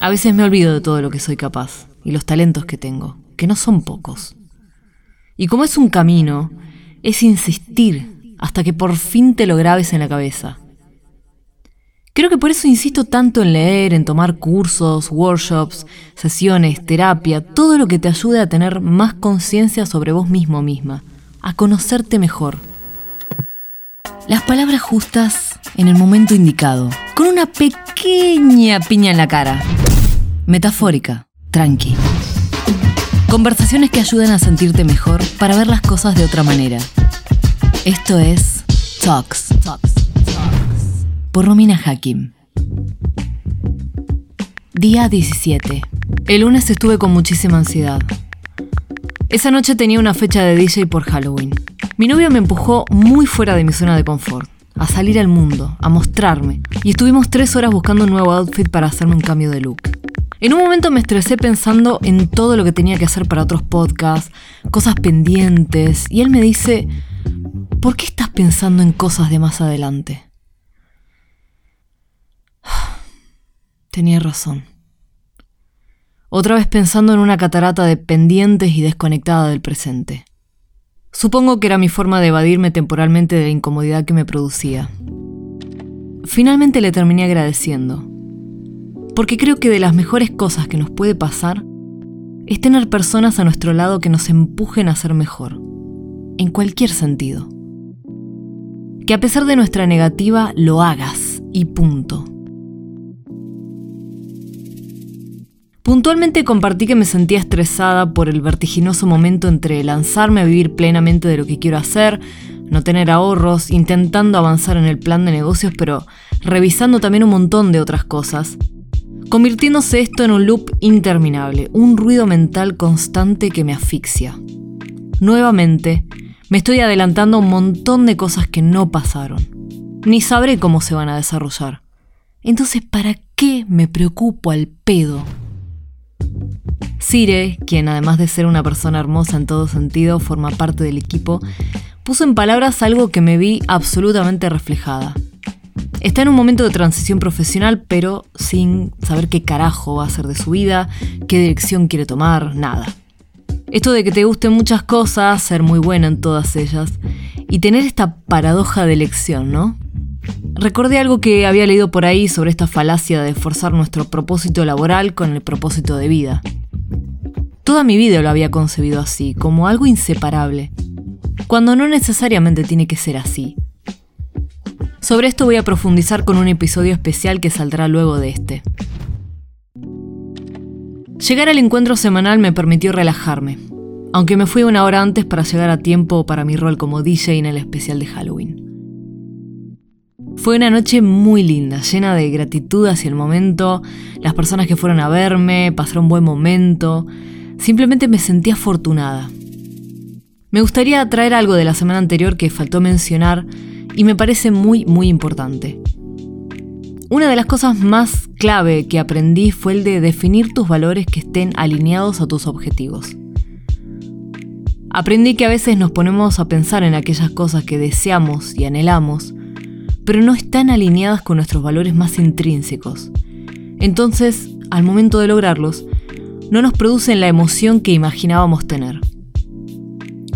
A veces me olvido de todo lo que soy capaz y los talentos que tengo, que no son pocos. Y como es un camino, es insistir hasta que por fin te lo grabes en la cabeza. Creo que por eso insisto tanto en leer, en tomar cursos, workshops, sesiones, terapia, todo lo que te ayude a tener más conciencia sobre vos mismo misma, a conocerte mejor. Las palabras justas en el momento indicado, con una pequeña piña en la cara. Metafórica, tranqui. Conversaciones que ayuden a sentirte mejor para ver las cosas de otra manera. Esto es Talks. Talks. Por Romina Hakim. Día 17. El lunes estuve con muchísima ansiedad. Esa noche tenía una fecha de DJ por Halloween. Mi novio me empujó muy fuera de mi zona de confort, a salir al mundo, a mostrarme, y estuvimos tres horas buscando un nuevo outfit para hacerme un cambio de look. En un momento me estresé pensando en todo lo que tenía que hacer para otros podcasts, cosas pendientes, y él me dice, ¿por qué estás pensando en cosas de más adelante? Tenía razón. Otra vez pensando en una catarata de pendientes y desconectada del presente. Supongo que era mi forma de evadirme temporalmente de la incomodidad que me producía. Finalmente le terminé agradeciendo porque creo que de las mejores cosas que nos puede pasar es tener personas a nuestro lado que nos empujen a ser mejor, en cualquier sentido. Que a pesar de nuestra negativa lo hagas y punto. Puntualmente compartí que me sentía estresada por el vertiginoso momento entre lanzarme a vivir plenamente de lo que quiero hacer, no tener ahorros, intentando avanzar en el plan de negocios, pero revisando también un montón de otras cosas, convirtiéndose esto en un loop interminable, un ruido mental constante que me asfixia. Nuevamente, me estoy adelantando a un montón de cosas que no pasaron. Ni sabré cómo se van a desarrollar. Entonces, ¿para qué me preocupo al pedo? Sire, quien además de ser una persona hermosa en todo sentido, forma parte del equipo, puso en palabras algo que me vi absolutamente reflejada. Está en un momento de transición profesional, pero sin saber qué carajo va a hacer de su vida, qué dirección quiere tomar, nada. Esto de que te gusten muchas cosas, ser muy buena en todas ellas, y tener esta paradoja de elección, ¿no? Recordé algo que había leído por ahí sobre esta falacia de forzar nuestro propósito laboral con el propósito de vida. Toda mi vida lo había concebido así, como algo inseparable, cuando no necesariamente tiene que ser así. Sobre esto voy a profundizar con un episodio especial que saldrá luego de este. Llegar al encuentro semanal me permitió relajarme, aunque me fui una hora antes para llegar a tiempo para mi rol como DJ en el especial de Halloween. Fue una noche muy linda, llena de gratitud hacia el momento, las personas que fueron a verme, pasaron un buen momento, simplemente me sentí afortunada. Me gustaría traer algo de la semana anterior que faltó mencionar, y me parece muy, muy importante. Una de las cosas más clave que aprendí fue el de definir tus valores que estén alineados a tus objetivos. Aprendí que a veces nos ponemos a pensar en aquellas cosas que deseamos y anhelamos, pero no están alineadas con nuestros valores más intrínsecos. Entonces, al momento de lograrlos, no nos producen la emoción que imaginábamos tener.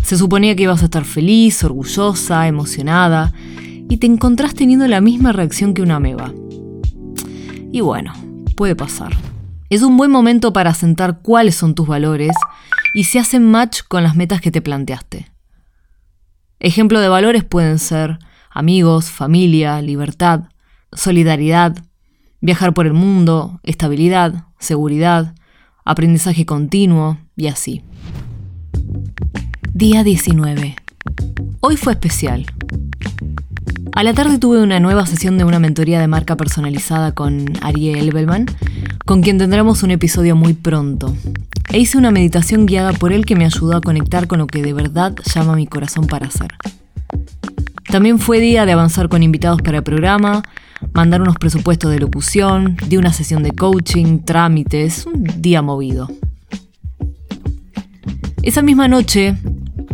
Se suponía que ibas a estar feliz, orgullosa, emocionada, y te encontrás teniendo la misma reacción que una ameba. Y bueno, puede pasar. Es un buen momento para asentar cuáles son tus valores y si hacen match con las metas que te planteaste. Ejemplo de valores pueden ser amigos, familia, libertad, solidaridad, viajar por el mundo, estabilidad, seguridad, aprendizaje continuo y así. Día 19. Hoy fue especial. A la tarde tuve una nueva sesión de una mentoría de marca personalizada con Ariel Bellman, con quien tendremos un episodio muy pronto. E hice una meditación guiada por él que me ayudó a conectar con lo que de verdad llama mi corazón para hacer. También fue día de avanzar con invitados para el programa, mandar unos presupuestos de locución, di una sesión de coaching, trámites, un día movido. Esa misma noche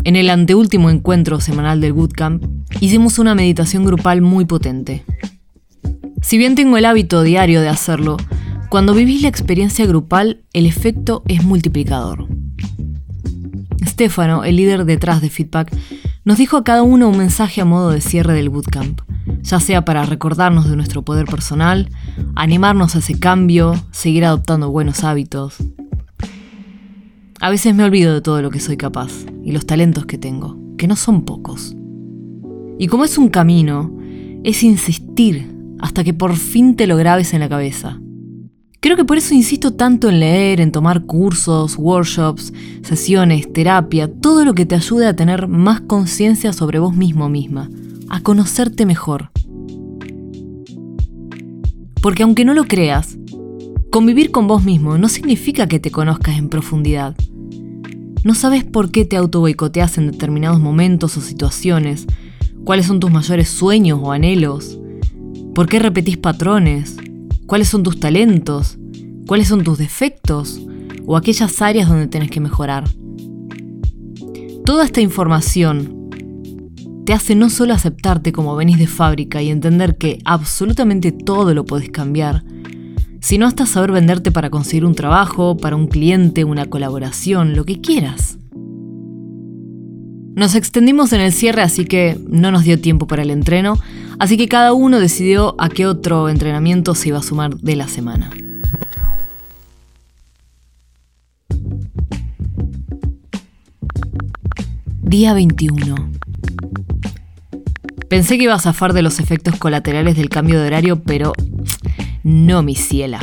en el anteúltimo encuentro semanal del Bootcamp, hicimos una meditación grupal muy potente. Si bien tengo el hábito diario de hacerlo, Cuando vivís la experiencia grupal, el efecto es multiplicador. Stefano, el líder detrás de Feedback, nos dijo a cada uno un mensaje a modo de cierre del bootcamp, ya sea para recordarnos de nuestro poder personal, animarnos a ese cambio, seguir adoptando buenos hábitos. A veces me olvido de todo lo que soy capaz y los talentos que tengo, que no son pocos. Y como es un camino, es insistir hasta que por fin te lo grabes en la cabeza. Creo que por eso insisto tanto en leer, en tomar cursos, workshops, sesiones, terapia, todo lo que te ayude a tener más conciencia sobre vos mismo misma, a conocerte mejor. Porque aunque no lo creas, convivir con vos mismo no significa que te conozcas en profundidad. No sabes por qué te auto boicoteas en determinados momentos o situaciones, cuáles son tus mayores sueños o anhelos, por qué repetís patrones, cuáles son tus talentos, cuáles son tus defectos o aquellas áreas donde tienes que mejorar. Toda esta información te hace no solo aceptarte como venís de fábrica y entender que absolutamente todo lo puedes cambiar, sino hasta saber venderte para conseguir un trabajo, para un cliente, una colaboración, lo que quieras. Nos extendimos en el cierre, así que no nos dio tiempo para el entreno, así que cada uno decidió a qué otro entrenamiento se iba a sumar de la semana. Día 21. Pensé que iba a zafar de los efectos colaterales del cambio de horario, pero no, mi ciela.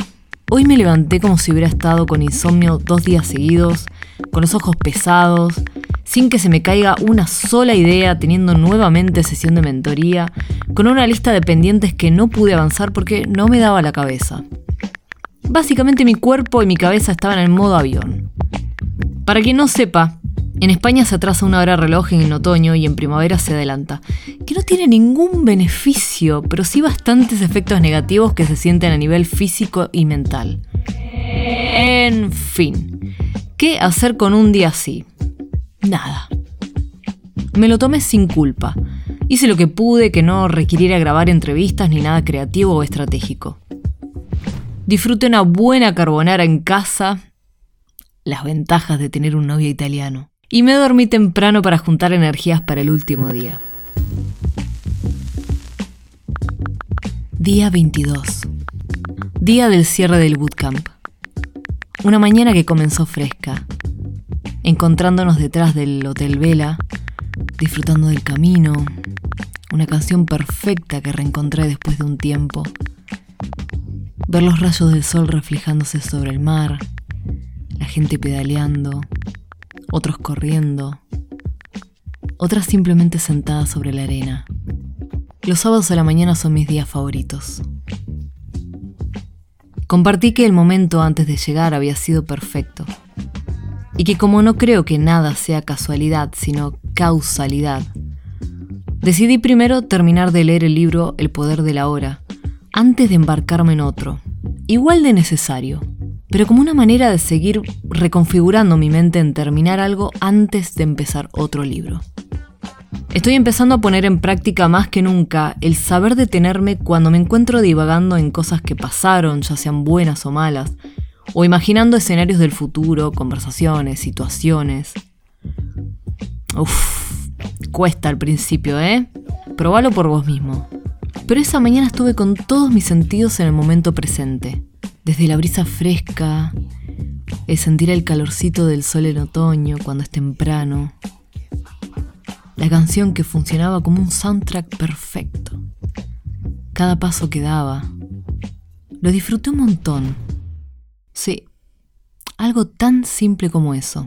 Hoy me levanté como si hubiera estado con insomnio dos días seguidos, con los ojos pesados, sin que se me caiga una sola idea, teniendo nuevamente sesión de mentoría, con una lista de pendientes que no pude avanzar porque no me daba la cabeza. Básicamente mi cuerpo y mi cabeza estaban en modo avión. Para quien no sepa, en España se atrasa una hora reloj en otoño y en primavera se adelanta, que no tiene ningún beneficio, pero sí bastantes efectos negativos que se sienten a nivel físico y mental. En fin, ¿qué hacer con un día así? Nada. Me lo tomé sin culpa. Hice lo que pude que no requiriera grabar entrevistas ni nada creativo o estratégico. Disfruté una buena carbonara en casa, las ventajas de tener un novio italiano. Y me dormí temprano para juntar energías para el último día. Día 22. Día del cierre del bootcamp. Una mañana que comenzó fresca, encontrándonos detrás del Hotel Vela, disfrutando del camino, una canción perfecta que reencontré después de un tiempo, ver los rayos del sol reflejándose sobre el mar, la gente pedaleando, otros corriendo, otras simplemente sentadas sobre la arena. Los sábados a la mañana son mis días favoritos. Compartí que el momento antes de llegar había sido perfecto y que como no creo que nada sea casualidad, sino causalidad, decidí primero terminar de leer el libro El poder de la hora, antes de embarcarme en otro, igual de necesario, pero como una manera de seguir reconfigurando mi mente en terminar algo antes de empezar otro libro. Estoy empezando a poner en práctica más que nunca el saber detenerme cuando me encuentro divagando en cosas que pasaron, ya sean buenas o malas, o imaginando escenarios del futuro, conversaciones, situaciones. Uf, cuesta al principio, ¿eh? Probalo por vos mismo. Pero esa mañana estuve con todos mis sentidos en el momento presente. Desde la brisa fresca, el sentir el calorcito del sol en otoño cuando es temprano. La canción que funcionaba como un soundtrack perfecto. Cada paso que daba. Lo disfruté un montón Sí, algo tan simple como eso.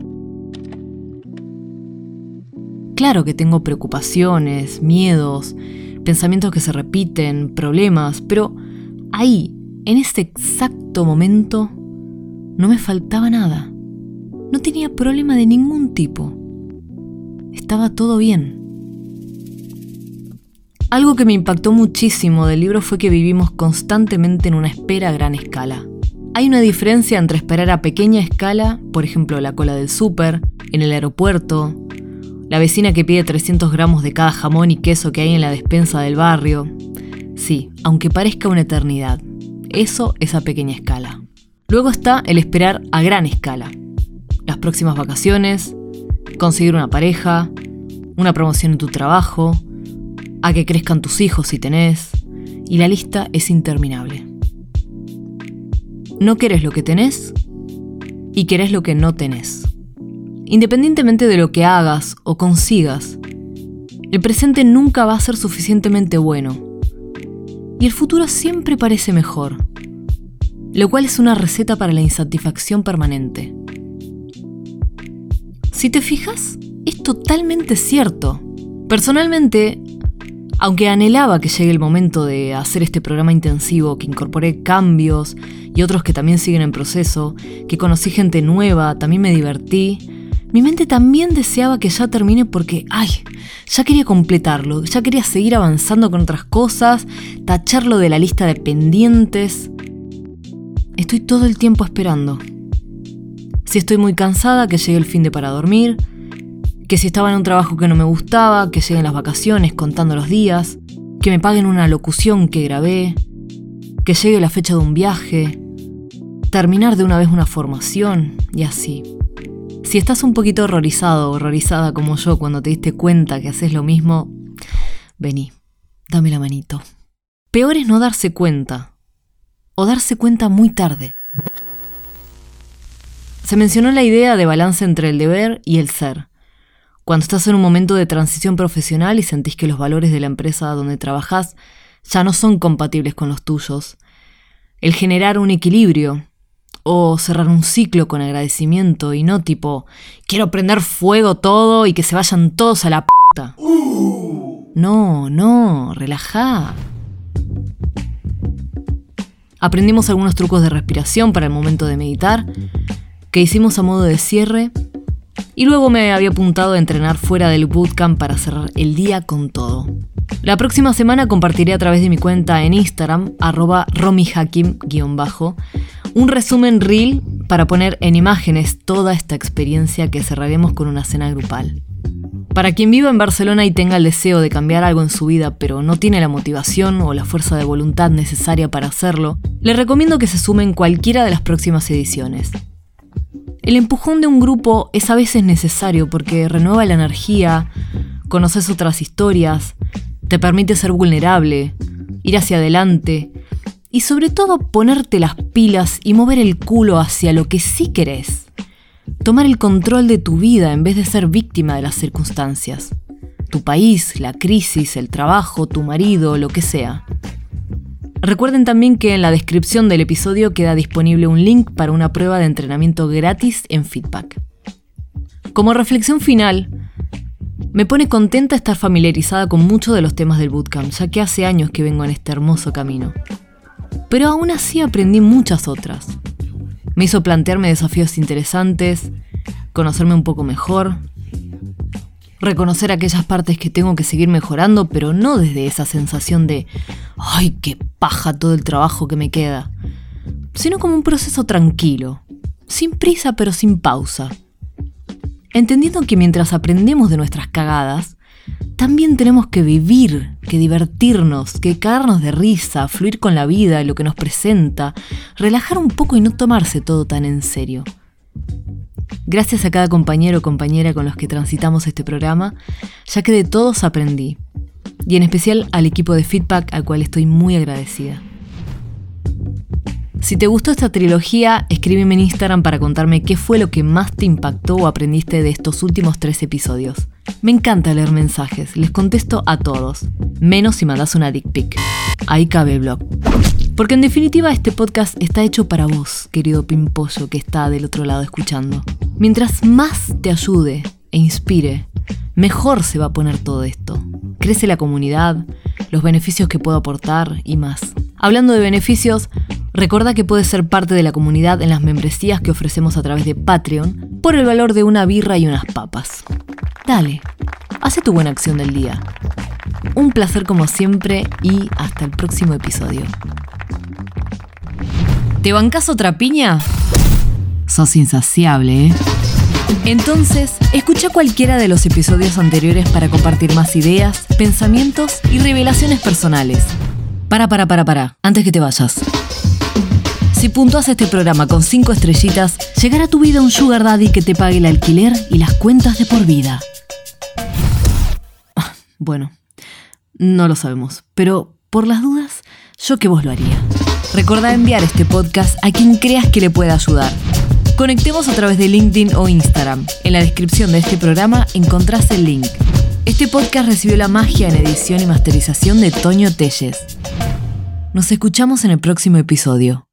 Claro que tengo preocupaciones, miedos, pensamientos que se repiten, problemas, pero ahí, en ese exacto momento, no me faltaba nada. No tenía problema de ningún tipo. Estaba todo bien. Algo que me impactó muchísimo del libro fue que vivimos constantemente en una espera a gran escala. Hay una diferencia entre esperar a pequeña escala, por ejemplo la cola del súper, en el aeropuerto, la vecina que pide 300 gramos de cada jamón y queso que hay en la despensa del barrio. Sí, aunque parezca una eternidad, eso es a pequeña escala. Luego está el esperar a gran escala. Las próximas vacaciones, conseguir una pareja, una promoción en tu trabajo, a que crezcan tus hijos si tenés, y la lista es interminable. No querés lo que tenés y querés lo que no tenés. Independientemente de lo que hagas o consigas, el presente nunca va a ser suficientemente bueno. Y el futuro siempre parece mejor, lo cual es una receta para la insatisfacción permanente. Si te fijas, es totalmente cierto. Personalmente, aunque anhelaba que llegue el momento de hacer este programa intensivo, que incorporé cambios y otros que también siguen en proceso, que conocí gente nueva, también me divertí, mi mente también deseaba que ya termine porque, ay, ya quería completarlo, ya quería seguir avanzando con otras cosas, tacharlo de la lista de pendientes. Estoy todo el tiempo esperando. Si estoy muy cansada, que llegue el fin de para dormir, que si estaba en un trabajo que no me gustaba, que lleguen las vacaciones contando los días, que me paguen una locución que grabé, que llegue la fecha de un viaje, terminar de una vez una formación y así. Si estás un poquito horrorizado horrorizada como yo cuando te diste cuenta que haces lo mismo, vení, dame la manito. Peor es no darse cuenta, o darse cuenta muy tarde. Se mencionó la idea de balance entre el deber y el ser. Cuando estás en un momento de transición profesional y sentís que los valores de la empresa donde trabajas ya no son compatibles con los tuyos, el generar un equilibrio o cerrar un ciclo con agradecimiento y no tipo, quiero prender fuego todo y que se vayan todos a la puta. No, no, relajá. Aprendimos algunos trucos de respiración para el momento de meditar, que hicimos a modo de cierre y luego me había apuntado a entrenar fuera del bootcamp para cerrar el día con todo. La próxima semana compartiré a través de mi cuenta en Instagram, arroba romihakim-bajo, un resumen reel para poner en imágenes toda esta experiencia que cerraremos con una cena grupal. Para quien viva en Barcelona y tenga el deseo de cambiar algo en su vida, pero no tiene la motivación o la fuerza de voluntad necesaria para hacerlo, le recomiendo que se sume en cualquiera de las próximas ediciones. El empujón de un grupo es a veces necesario porque renueva la energía, conoces otras historias, te permite ser vulnerable, ir hacia adelante y sobre todo ponerte las pilas y mover el culo hacia lo que sí querés. Tomar el control de tu vida en vez de ser víctima de las circunstancias. Tu país, la crisis, el trabajo, tu marido, lo que sea. Recuerden también que en la descripción del episodio queda disponible un link para una prueba de entrenamiento gratis en feedback. Como reflexión final, me pone contenta estar familiarizada con muchos de los temas del bootcamp, ya que hace años que vengo en este hermoso camino. Pero aún así aprendí muchas otras. Me hizo plantearme desafíos interesantes, conocerme un poco mejor, reconocer aquellas partes que tengo que seguir mejorando, pero no desde esa sensación de, ay, qué paja todo el trabajo que me queda, sino como un proceso tranquilo, sin prisa pero sin pausa. Entendiendo que mientras aprendemos de nuestras cagadas, también tenemos que vivir, que divertirnos, que caernos de risa, fluir con la vida, lo que nos presenta, relajar un poco y no tomarse todo tan en serio. Gracias a cada compañero o compañera con los que transitamos este programa, ya que de todos aprendí, y en especial al equipo de feedback al cual estoy muy agradecida. Si te gustó esta trilogía, escríbeme en Instagram para contarme qué fue lo que más te impactó o aprendiste de estos últimos tres episodios. Me encanta leer mensajes, les contesto a todos, menos si mandas una dick pic. Ahí cabe el blog. Porque en definitiva este podcast está hecho para vos, querido pimpollo que está del otro lado escuchando. Mientras más te ayude e inspire, mejor se va a poner todo esto. Crece la comunidad, los beneficios que puedo aportar y más. Hablando de beneficios, recuerda que puedes ser parte de la comunidad en las membresías que ofrecemos a través de Patreon por el valor de una birra y unas papas. Dale, hace tu buena acción del día. Un placer como siempre y hasta el próximo episodio. ¿Te bancas otra piña? Sos insaciable, ¿eh? Entonces, escucha cualquiera de los episodios anteriores para compartir más ideas, pensamientos y revelaciones personales. Para, para, para, para, antes que te vayas. Si puntúas este programa con 5 estrellitas, llegará a tu vida un sugar daddy que te pague el alquiler y las cuentas de por vida. Bueno, no lo sabemos, pero por las dudas, yo que vos lo haría. Recordá enviar este podcast a quien creas que le pueda ayudar. Conectemos a través de LinkedIn o Instagram. En la descripción de este programa encontrás el link. Este podcast recibió la magia en edición y masterización de Toño Telles. Nos escuchamos en el próximo episodio.